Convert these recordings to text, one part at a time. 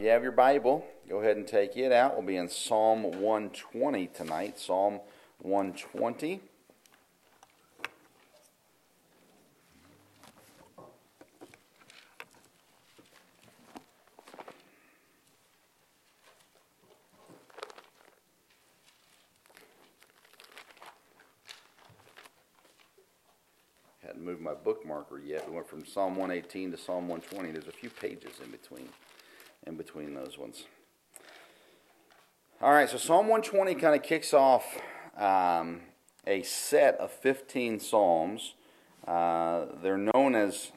you have your Bible, go ahead and take it out. We'll be in Psalm 120 tonight. Psalm 120. Hadn't moved my bookmarker yet. We went from Psalm 118 to Psalm 120. There's a few pages in between, in between those ones. All right, so Psalm 120 kind of kicks off um, a set of 15 psalms. Uh, they're known as,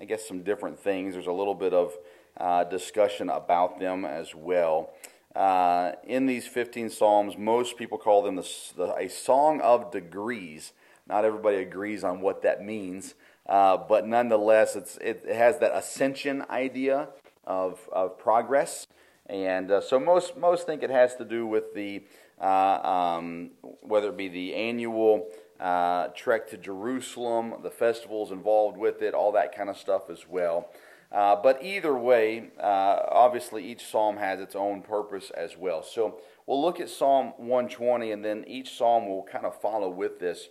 I guess, some different things. There's a little bit of uh, discussion about them as well. Uh, in these 15 psalms, most people call them the, the, a song of degrees. Not everybody agrees on what that means, uh, but nonetheless, it has that ascension idea of, of progress. And uh, so most, most think it has to do with the, uh, um, whether it be the annual uh, trek to Jerusalem, the festivals involved with it, all that kind of stuff as well. Uh, but either way, uh, obviously each psalm has its own purpose as well. So we'll look at Psalm 120, and then each psalm will kind of follow with this.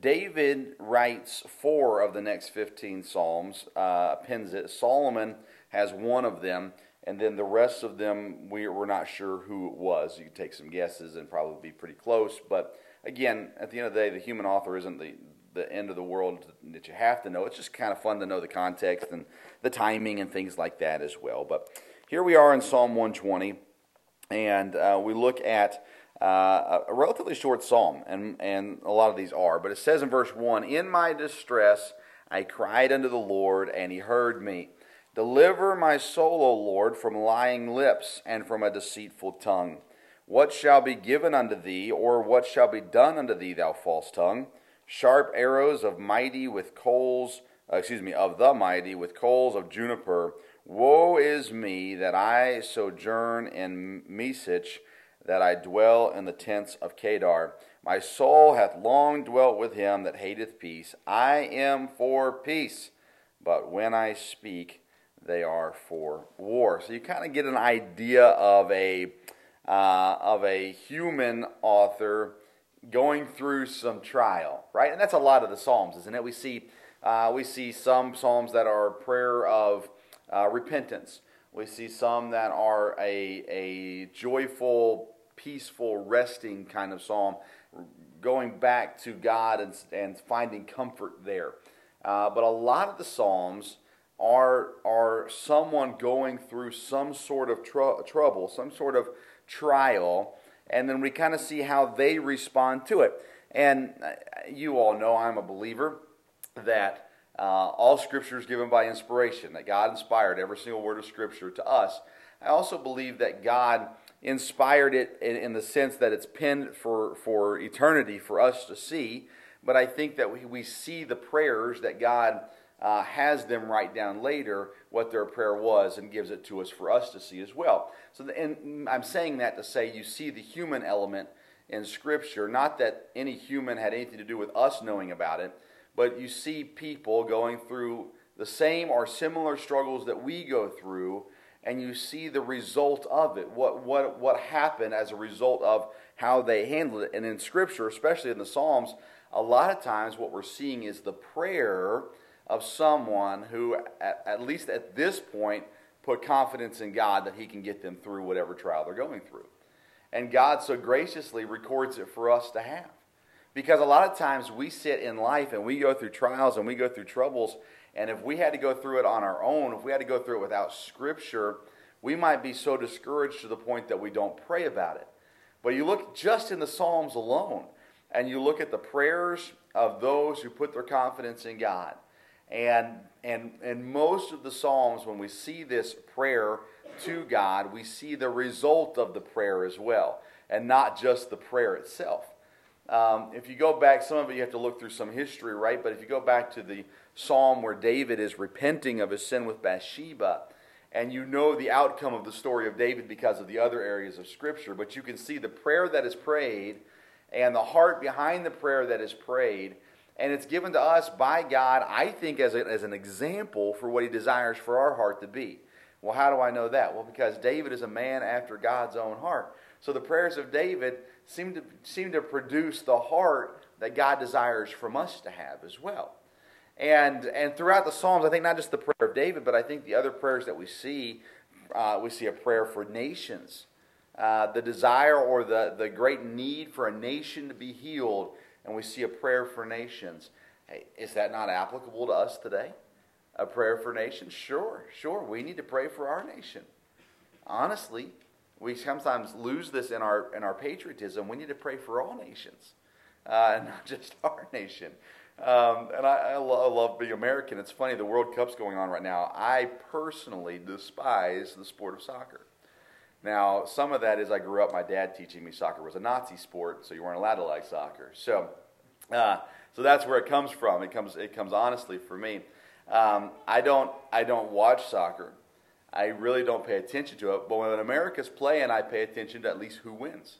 David writes four of the next 15 Psalms, uh, pens it. Solomon has one of them, and then the rest of them, we, we're not sure who it was. You can take some guesses and probably be pretty close. But again, at the end of the day, the human author isn't the, the end of the world that you have to know. It's just kind of fun to know the context and the timing and things like that as well. But here we are in Psalm 120, and uh, we look at uh, a relatively short psalm, and, and a lot of these are. But it says in verse 1 In my distress I cried unto the Lord, and he heard me. Deliver my soul, O Lord, from lying lips and from a deceitful tongue. What shall be given unto thee, or what shall be done unto thee, thou false tongue? Sharp arrows of mighty with coals, uh, excuse me, of the mighty with coals of juniper. Woe is me that I sojourn in Mesech that I dwell in the tents of Kedar. My soul hath long dwelt with him that hateth peace. I am for peace, but when I speak, they are for war. So you kind of get an idea of a uh, of a human author going through some trial, right? And that's a lot of the Psalms, isn't it? We see uh, we see some Psalms that are prayer of uh, repentance. We see some that are a, a joyful peaceful, resting kind of psalm, going back to God and, and finding comfort there. Uh, but a lot of the psalms are, are someone going through some sort of tr- trouble, some sort of trial, and then we kind of see how they respond to it. And uh, you all know I'm a believer that uh, all Scripture is given by inspiration, that God inspired every single word of Scripture to us. I also believe that God inspired it in, in, the sense that it's penned for, for eternity for us to see. But I think that we, we see the prayers that God uh, has them write down later what their prayer was and gives it to us for us to see as well. So, the, and I'm saying that to say you see the human element in Scripture, not that any human had anything to do with us knowing about it, but you see people going through the same or similar struggles that we go through and you see the result of it, what, what, what happened as a result of how they handled it. And in Scripture, especially in the Psalms, a lot of times what we're seeing is the prayer of someone who, at, at least at this point, put confidence in God that He can get them through whatever trial they're going through. And God so graciously records it for us to have. Because a lot of times we sit in life and we go through trials and we go through troubles and if we had to go through it on our own, if we had to go through it without Scripture, we might be so discouraged to the point that we don't pray about it. But you look just in the Psalms alone, and you look at the prayers of those who put their confidence in God. And, and, and most of the Psalms, when we see this prayer to God, we see the result of the prayer as well, and not just the prayer itself. Um, if you go back, some of it you have to look through some history, right? But if you go back to the psalm where David is repenting of his sin with Bathsheba, and you know the outcome of the story of David because of the other areas of Scripture, but you can see the prayer that is prayed and the heart behind the prayer that is prayed, and it's given to us by God, I think, as, a, as an example for what He desires for our heart to be. Well, how do I know that? Well, because David is a man after God's own heart. So the prayers of David seem to, seem to produce the heart that God desires from us to have as well. And, and throughout the Psalms, I think not just the prayer of David, but I think the other prayers that we see, uh, we see a prayer for nations. Uh, the desire or the, the great need for a nation to be healed, and we see a prayer for nations. Hey, is that not applicable to us today? A prayer for nations? Sure, sure. We need to pray for our nation. Honestly, we sometimes lose this in our, in our patriotism. We need to pray for all nations, uh, not just our nation. Um, and I, I, lo- I, love being American. It's funny, the World Cup's going on right now. I personally despise the sport of soccer. Now, some of that is I grew up, my dad teaching me soccer was a Nazi sport, so you weren't allowed to like soccer. So, uh, so that's where it comes from. It comes, it comes honestly for me. Um, I don't, I don't watch soccer. I really don't pay attention to it. But when America's playing, I pay attention to at least who wins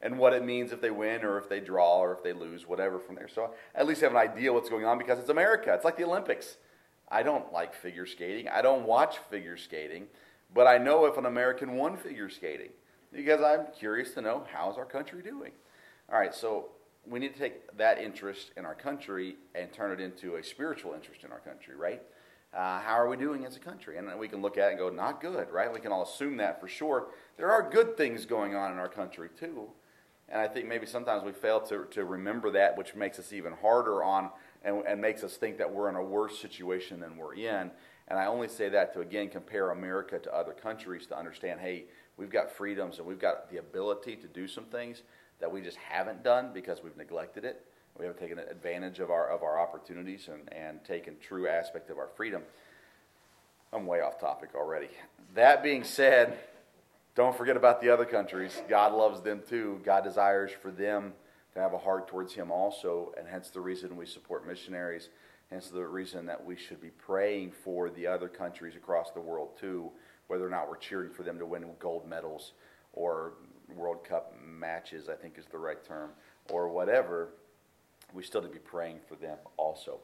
and what it means if they win or if they draw or if they lose, whatever from there. So I at least have an idea what's going on because it's America. It's like the Olympics. I don't like figure skating. I don't watch figure skating, but I know if an American won figure skating because I'm curious to know how's our country doing. All right, so we need to take that interest in our country and turn it into a spiritual interest in our country, right? Uh, how are we doing as a country? And we can look at it and go, not good, right? We can all assume that for sure. There are good things going on in our country too. And I think maybe sometimes we fail to, to remember that, which makes us even harder on and, and makes us think that we're in a worse situation than we're in. And I only say that to, again, compare America to other countries to understand hey, we've got freedoms and we've got the ability to do some things that we just haven't done because we've neglected it. We haven't taken advantage of our, of our opportunities and, and taken true aspect of our freedom. I'm way off topic already. That being said, don't forget about the other countries. God loves them too. God desires for them to have a heart towards Him also, and hence the reason we support missionaries. Hence the reason that we should be praying for the other countries across the world too, whether or not we're cheering for them to win gold medals or World Cup matches, I think is the right term, or whatever. We still need to be praying for them also.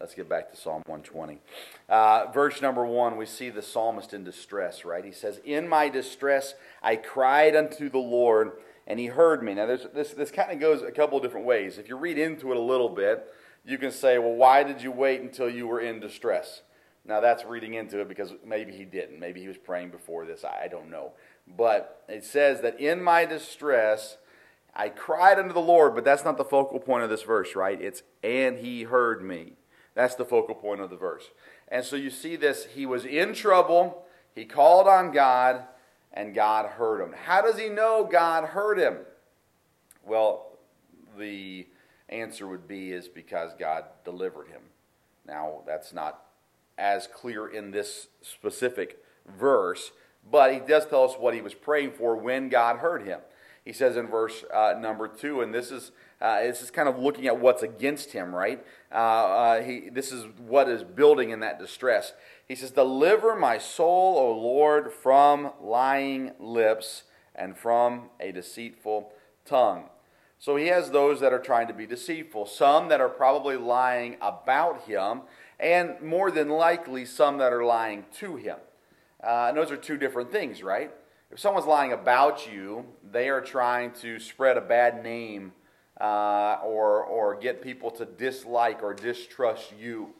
Let's get back to Psalm 120. Uh, verse number one, we see the psalmist in distress, right? He says, In my distress I cried unto the Lord, and he heard me. Now, this, this kind of goes a couple of different ways. If you read into it a little bit, you can say, Well, why did you wait until you were in distress? Now, that's reading into it because maybe he didn't. Maybe he was praying before this. I don't know. But it says that in my distress, I cried unto the Lord, but that's not the focal point of this verse, right? It's, and he heard me. That's the focal point of the verse. And so you see this he was in trouble, he called on God, and God heard him. How does he know God heard him? Well, the answer would be is because God delivered him. Now, that's not as clear in this specific verse, but he does tell us what he was praying for when God heard him. He says in verse uh, number two, and this is uh, this is kind of looking at what's against him, right? Uh, uh, he, this is what is building in that distress. He says, Deliver my soul, O Lord, from lying lips and from a deceitful tongue. So he has those that are trying to be deceitful, some that are probably lying about him, and more than likely, some that are lying to him. Uh, and those are two different things, right? If someone's lying about you, they are trying to spread a bad name uh, or, or get people to dislike or distrust you.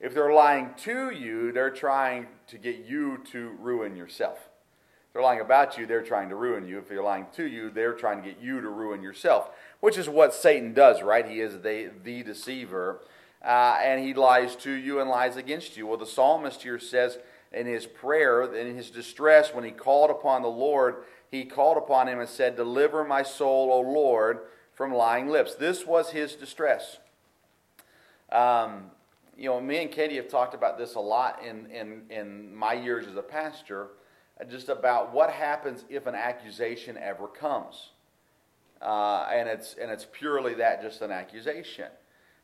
If they're lying to you, they're trying to get you to ruin yourself. They're lying about you, they're trying to ruin you. If they're lying to you, they're trying to get you to ruin yourself, which is what Satan does, right? He is the, the deceiver, uh, and he lies to you and lies against you. Well, the psalmist here says in his prayer, in his distress, when he called upon the Lord, he called upon him and said, Deliver my soul, O Lord from lying lips. This was his distress. Um, you know, me and Katie have talked about this a lot in, in, in my years as a pastor, just about what happens if an accusation ever comes. Uh, and, it's, and it's purely that, just an accusation.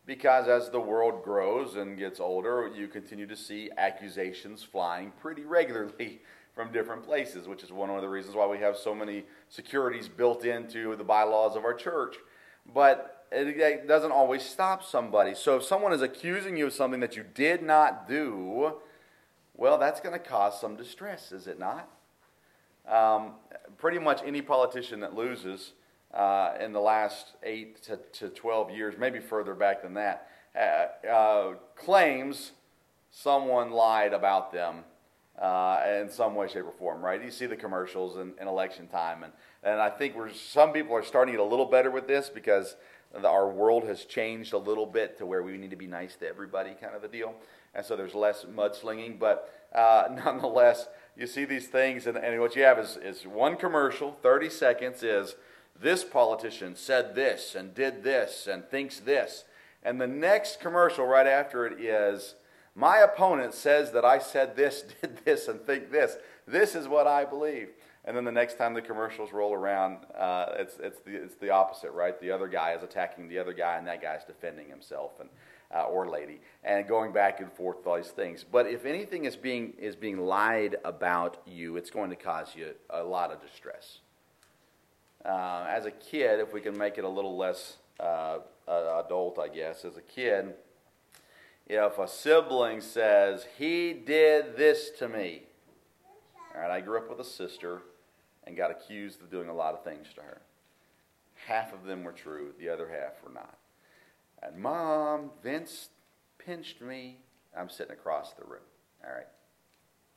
Because as the world grows and gets older, you continue to see accusations flying pretty regularly from different places, which is one of the reasons why we have so many securities built into the bylaws of our church. But it doesn't always stop somebody. So if someone is accusing you of something that you did not do, well, that's going to cause some distress, is it not? Um, pretty much any politician that loses uh, in the last 8 to, to 12 years, maybe further back than that, uh, uh, claims someone lied about them uh, in some way, shape, or form, right? You see the commercials in, in election time, and, and I think we're, some people are starting to get a little better with this because the, our world has changed a little bit to where we need to be nice to everybody, kind of a deal. And so there's less mudslinging, but uh, nonetheless, you see these things, and, and what you have is, is one commercial, 30 seconds, is this politician said this and did this and thinks this. And the next commercial right after it is my opponent says that I said this, did this, and think this. This is what I believe. And then the next time the commercials roll around, uh, it's, it's, the, it's the opposite, right? The other guy is attacking the other guy, and that guy's defending himself and, uh, or lady, and going back and forth all these things. But if anything is being, is being lied about you, it's going to cause you a lot of distress. Uh, as a kid, if we can make it a little less uh, adult, I guess, as a kid, if a sibling says, He did this to me. All right, I grew up with a sister and got accused of doing a lot of things to her. Half of them were true, the other half were not. And mom, Vince pinched me. I'm sitting across the room. All right,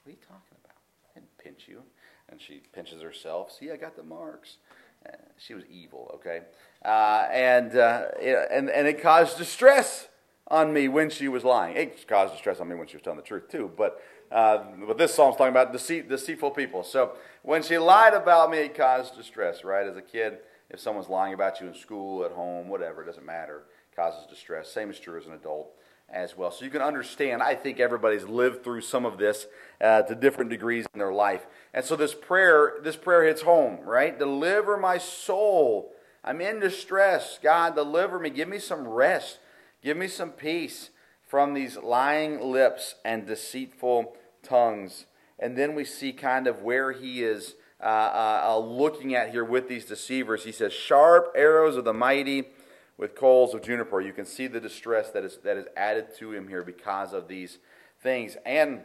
what are you talking about? I didn't pinch you. And she pinches herself. See, I got the marks. Uh, she was evil, okay? Uh, and, uh, and, and it caused distress on me when she was lying. It caused distress on me when she was telling the truth too. But uh, but this psalm's talking about deceit, deceitful people. So when she lied about me, it caused distress. Right? As a kid, if someone's lying about you in school, at home, whatever, it doesn't matter. Causes distress. Same is true as an adult as well. So you can understand. I think everybody's lived through some of this uh, to different degrees in their life. And so this prayer, this prayer hits home. Right? Deliver my soul. I'm in distress. God, deliver me. Give me some rest. Give me some peace from these lying lips and deceitful tongues. And then we see kind of where he is uh, uh, uh, looking at here with these deceivers. He says, Sharp arrows of the mighty with coals of juniper. You can see the distress that is, that is added to him here because of these things. And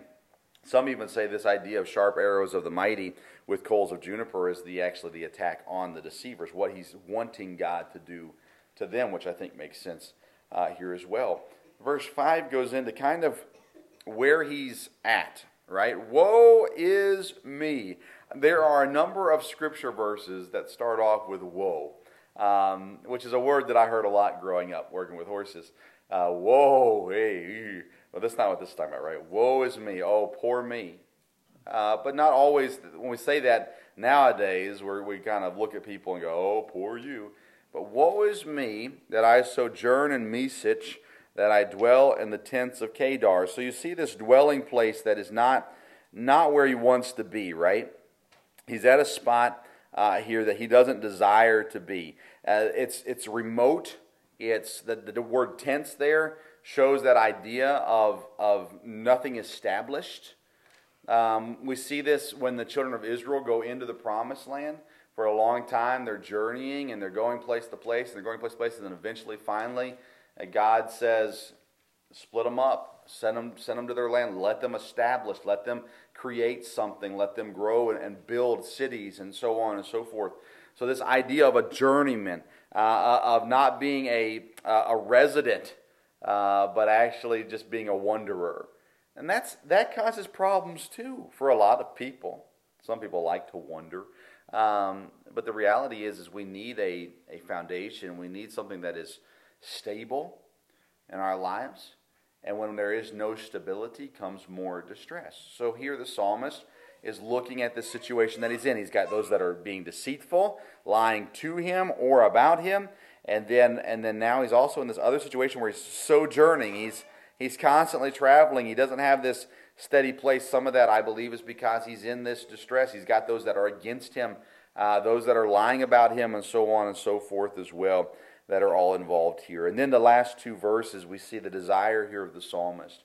some even say this idea of sharp arrows of the mighty with coals of juniper is the actually the attack on the deceivers, what he's wanting God to do to them, which I think makes sense uh, here as well. Verse 5 goes into kind of where he's at, right? Woe is me. There are a number of scripture verses that start off with woe, um, which is a word that I heard a lot growing up working with horses. Uh, whoa, hey, well, that's not what this is talking about, right? Woe is me. Oh, poor me. Uh, but not always, when we say that nowadays, where we kind of look at people and go, oh, poor you. But woe is me that I sojourn in Mesech, that I dwell in the tents of Kedar. So you see this dwelling place that is not, not where he wants to be, right? He's at a spot uh, here that he doesn't desire to be. Uh, it's, it's remote. It's the, the word tents there shows that idea of, of nothing established. Um, we see this when the children of Israel go into the promised land for a long time. They're journeying and they're going place to place, and they're going place to place, and then eventually, finally, uh, God says, split them up, send them, send them to their land, let them establish, let them create something, let them grow and, and build cities, and so on and so forth. So, this idea of a journeyman, uh, uh of not being a, a resident, uh, but actually just being a wanderer. And that's, that causes problems too for a lot of people. Some people like to wander. Um, but the reality is, is we need a, a foundation. We need something that is stable in our lives. And when there is no stability, comes more distress. So here the psalmist is looking at the situation that he's in. He's got those that are being deceitful, lying to him or about him. And then, and then now he's also in this other situation where he's sojourning. He's, he's constantly traveling. He doesn't have this steady place. Some of that, I believe, is because he's in this distress. He's got those that are against him, uh, those that are lying about him, and so on and so forth as well, that are all involved here. And then the last two verses, we see the desire here of the psalmist.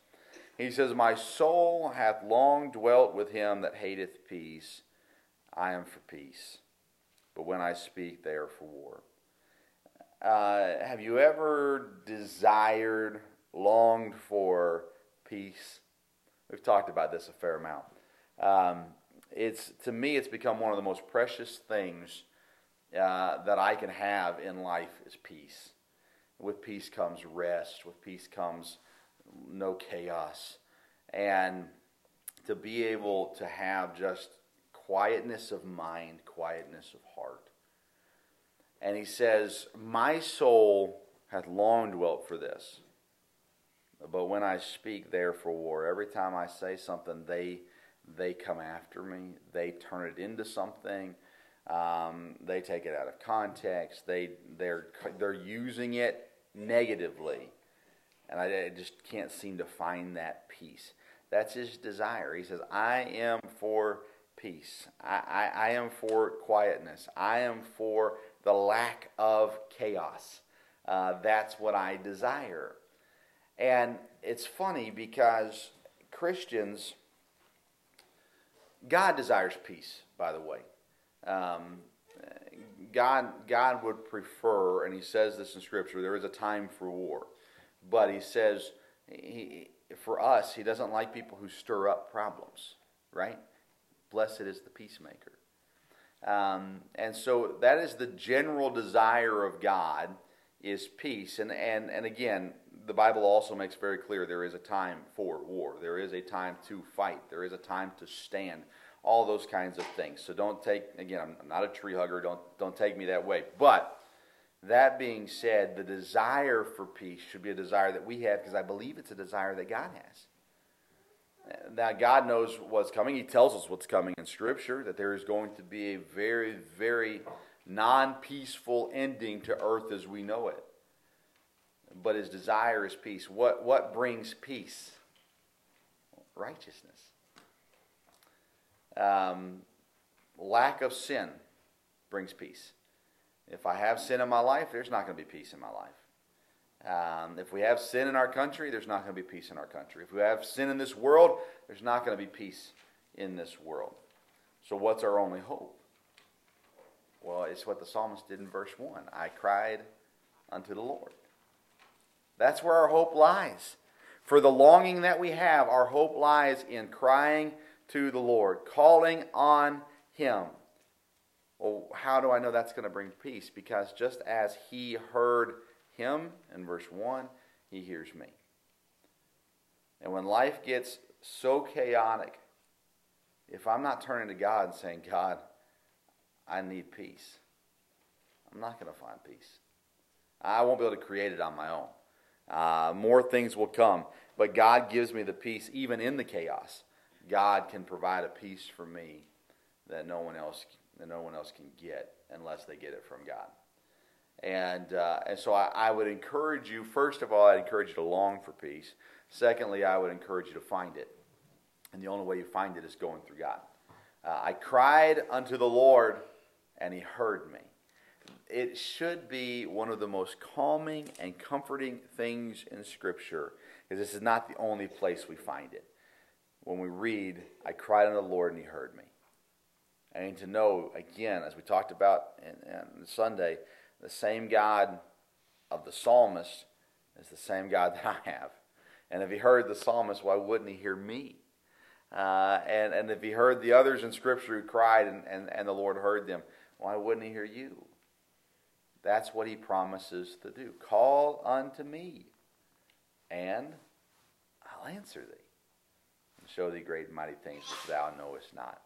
He says, My soul hath long dwelt with him that hateth peace. I am for peace. But when I speak, they are for war. Uh, have you ever desired, longed for peace? We've talked about this a fair amount. Um, it's to me, it's become one of the most precious things uh, that I can have in life is peace. With peace comes rest. With peace comes no chaos, and to be able to have just quietness of mind, quietness of heart. And he says, "My soul hath long dwelt for this." But when I speak they're for war, every time I say something, they they come after me. They turn it into something. Um, they take it out of context. They they're they're using it negatively, and I, I just can't seem to find that peace. That's his desire. He says, "I am for peace. I, I, I am for quietness. I am for the lack of chaos. Uh, that's what I desire." And it's funny because Christians God desires peace, by the way. Um, God, God would prefer, and He says this in Scripture, there is a time for war. But He says, he, for us, He doesn't like people who stir up problems, right? Blessed is the peacemaker. Um, and so that is the general desire of God is peace. And, and, and again, the Bible also makes very clear there is a time for war. There is a time to fight. There is a time to stand. All those kinds of things. So don't take again. I'm not a tree hugger. Don't don't take me that way. But that being said, the desire for peace should be a desire that we have because I believe it's a desire that God has. Now, God knows what's coming. He tells us what's coming in Scripture, that there is going to be a very, very non peaceful ending to earth as we know it but his desire is peace. What, what brings peace? Righteousness. Um, lack of sin brings peace. If I have sin in my life, there's not going to be peace in my life. Um, if we have sin in our country, there's not going to be peace in our country. If we have sin in this world, there's not going to be peace in this world. So, what's our only hope? Well, it's what the psalmist did in verse 1 I cried unto the Lord. That's where our hope lies. For the longing that we have, our hope lies in crying to the Lord, calling on Him. Well, how do I know that's going to bring peace? Because just as He heard Him in verse 1, He hears me. And when life gets so chaotic, if I'm not turning to God and saying, God, I need peace, I'm not going to find peace. I won't be able to create it on my own. Uh, more things will come. But God gives me the peace even in the chaos. God can provide a peace for me that no one else that no one else can get unless they get it from God. And uh, and so I, I would encourage you. First of all, I'd encourage you to long for peace. Secondly, I would encourage you to find it. And the only way you find it is going through God. Uh, I cried unto the Lord, and He heard me it should be one of the most calming and comforting things in Scripture, because this is not the only place we find it. When we read, I cried unto the Lord and he heard me. And to know, again, as we talked about in, Sunday, the same God of the psalmist is the same God that I have. And if he heard the psalmist, why wouldn't he hear me? Uh, and, and if he heard the others in Scripture who cried and, and, and the Lord heard them, why wouldn't he hear you? That's what he promises to do. Call unto me, and I'll answer thee, show thee great and mighty things which thou knowest not.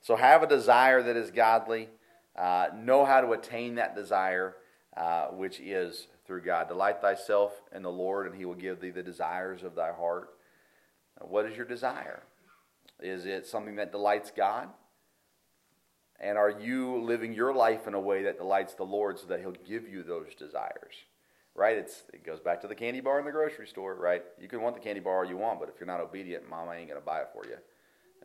So have a desire that is godly. Uh, know how to attain that desire, uh, which is through God. Delight thyself in the Lord, and he will give thee the desires of thy heart. What is your desire? Is it something that delights God? And are you living your life in a way that delights the Lord so that He'll give you those desires? Right? It's, it goes back to the candy bar in the grocery store, right? You can want the candy bar you want, but if you're not obedient, Mama ain't going to buy it for you.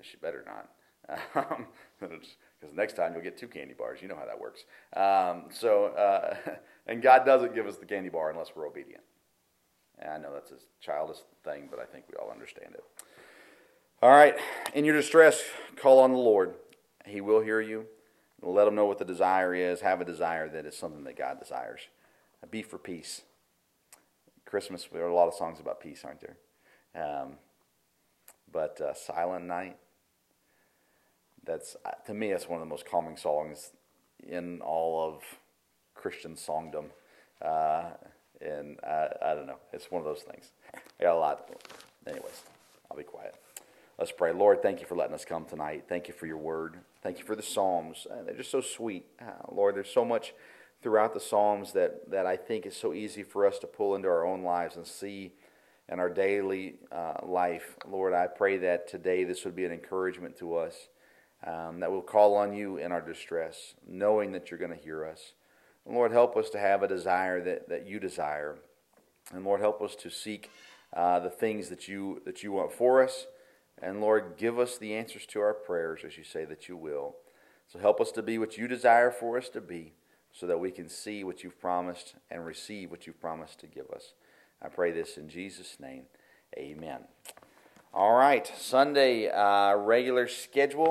She better not. Because next time you'll get two candy bars. You know how that works. Um, so, uh, and God doesn't give us the candy bar unless we're obedient. And I know that's a childish thing, but I think we all understand it. All right. In your distress, call on the Lord. He will hear you. Let him know what the desire is. Have a desire that is something that God desires. Be for peace. Christmas, there are a lot of songs about peace, aren't there? Um, but uh, Silent Night. That's uh, to me, that's one of the most calming songs in all of Christian songdom. Uh, and I, I don't know, it's one of those things. I got a lot. Anyways, I'll be quiet. Let's pray. Lord, thank you for letting us come tonight. Thank you for your word. Thank you for the Psalms. Uh, they're just so sweet. Uh, Lord, there's so much throughout the Psalms that, that I think is so easy for us to pull into our own lives and see in our daily uh, life. Lord, I pray that today this would be an encouragement to us, um, that we'll call on you in our distress, knowing that you're going to hear us. And Lord, help us to have a desire that, that you desire. And Lord, help us to seek uh, the things that you, that you want for us. And Lord, give us the answers to our prayers as you say that you will. So help us to be what you desire for us to be so that we can see what you've promised and receive what you've promised to give us. I pray this in Jesus' name. Amen. All right, Sunday uh, regular schedule.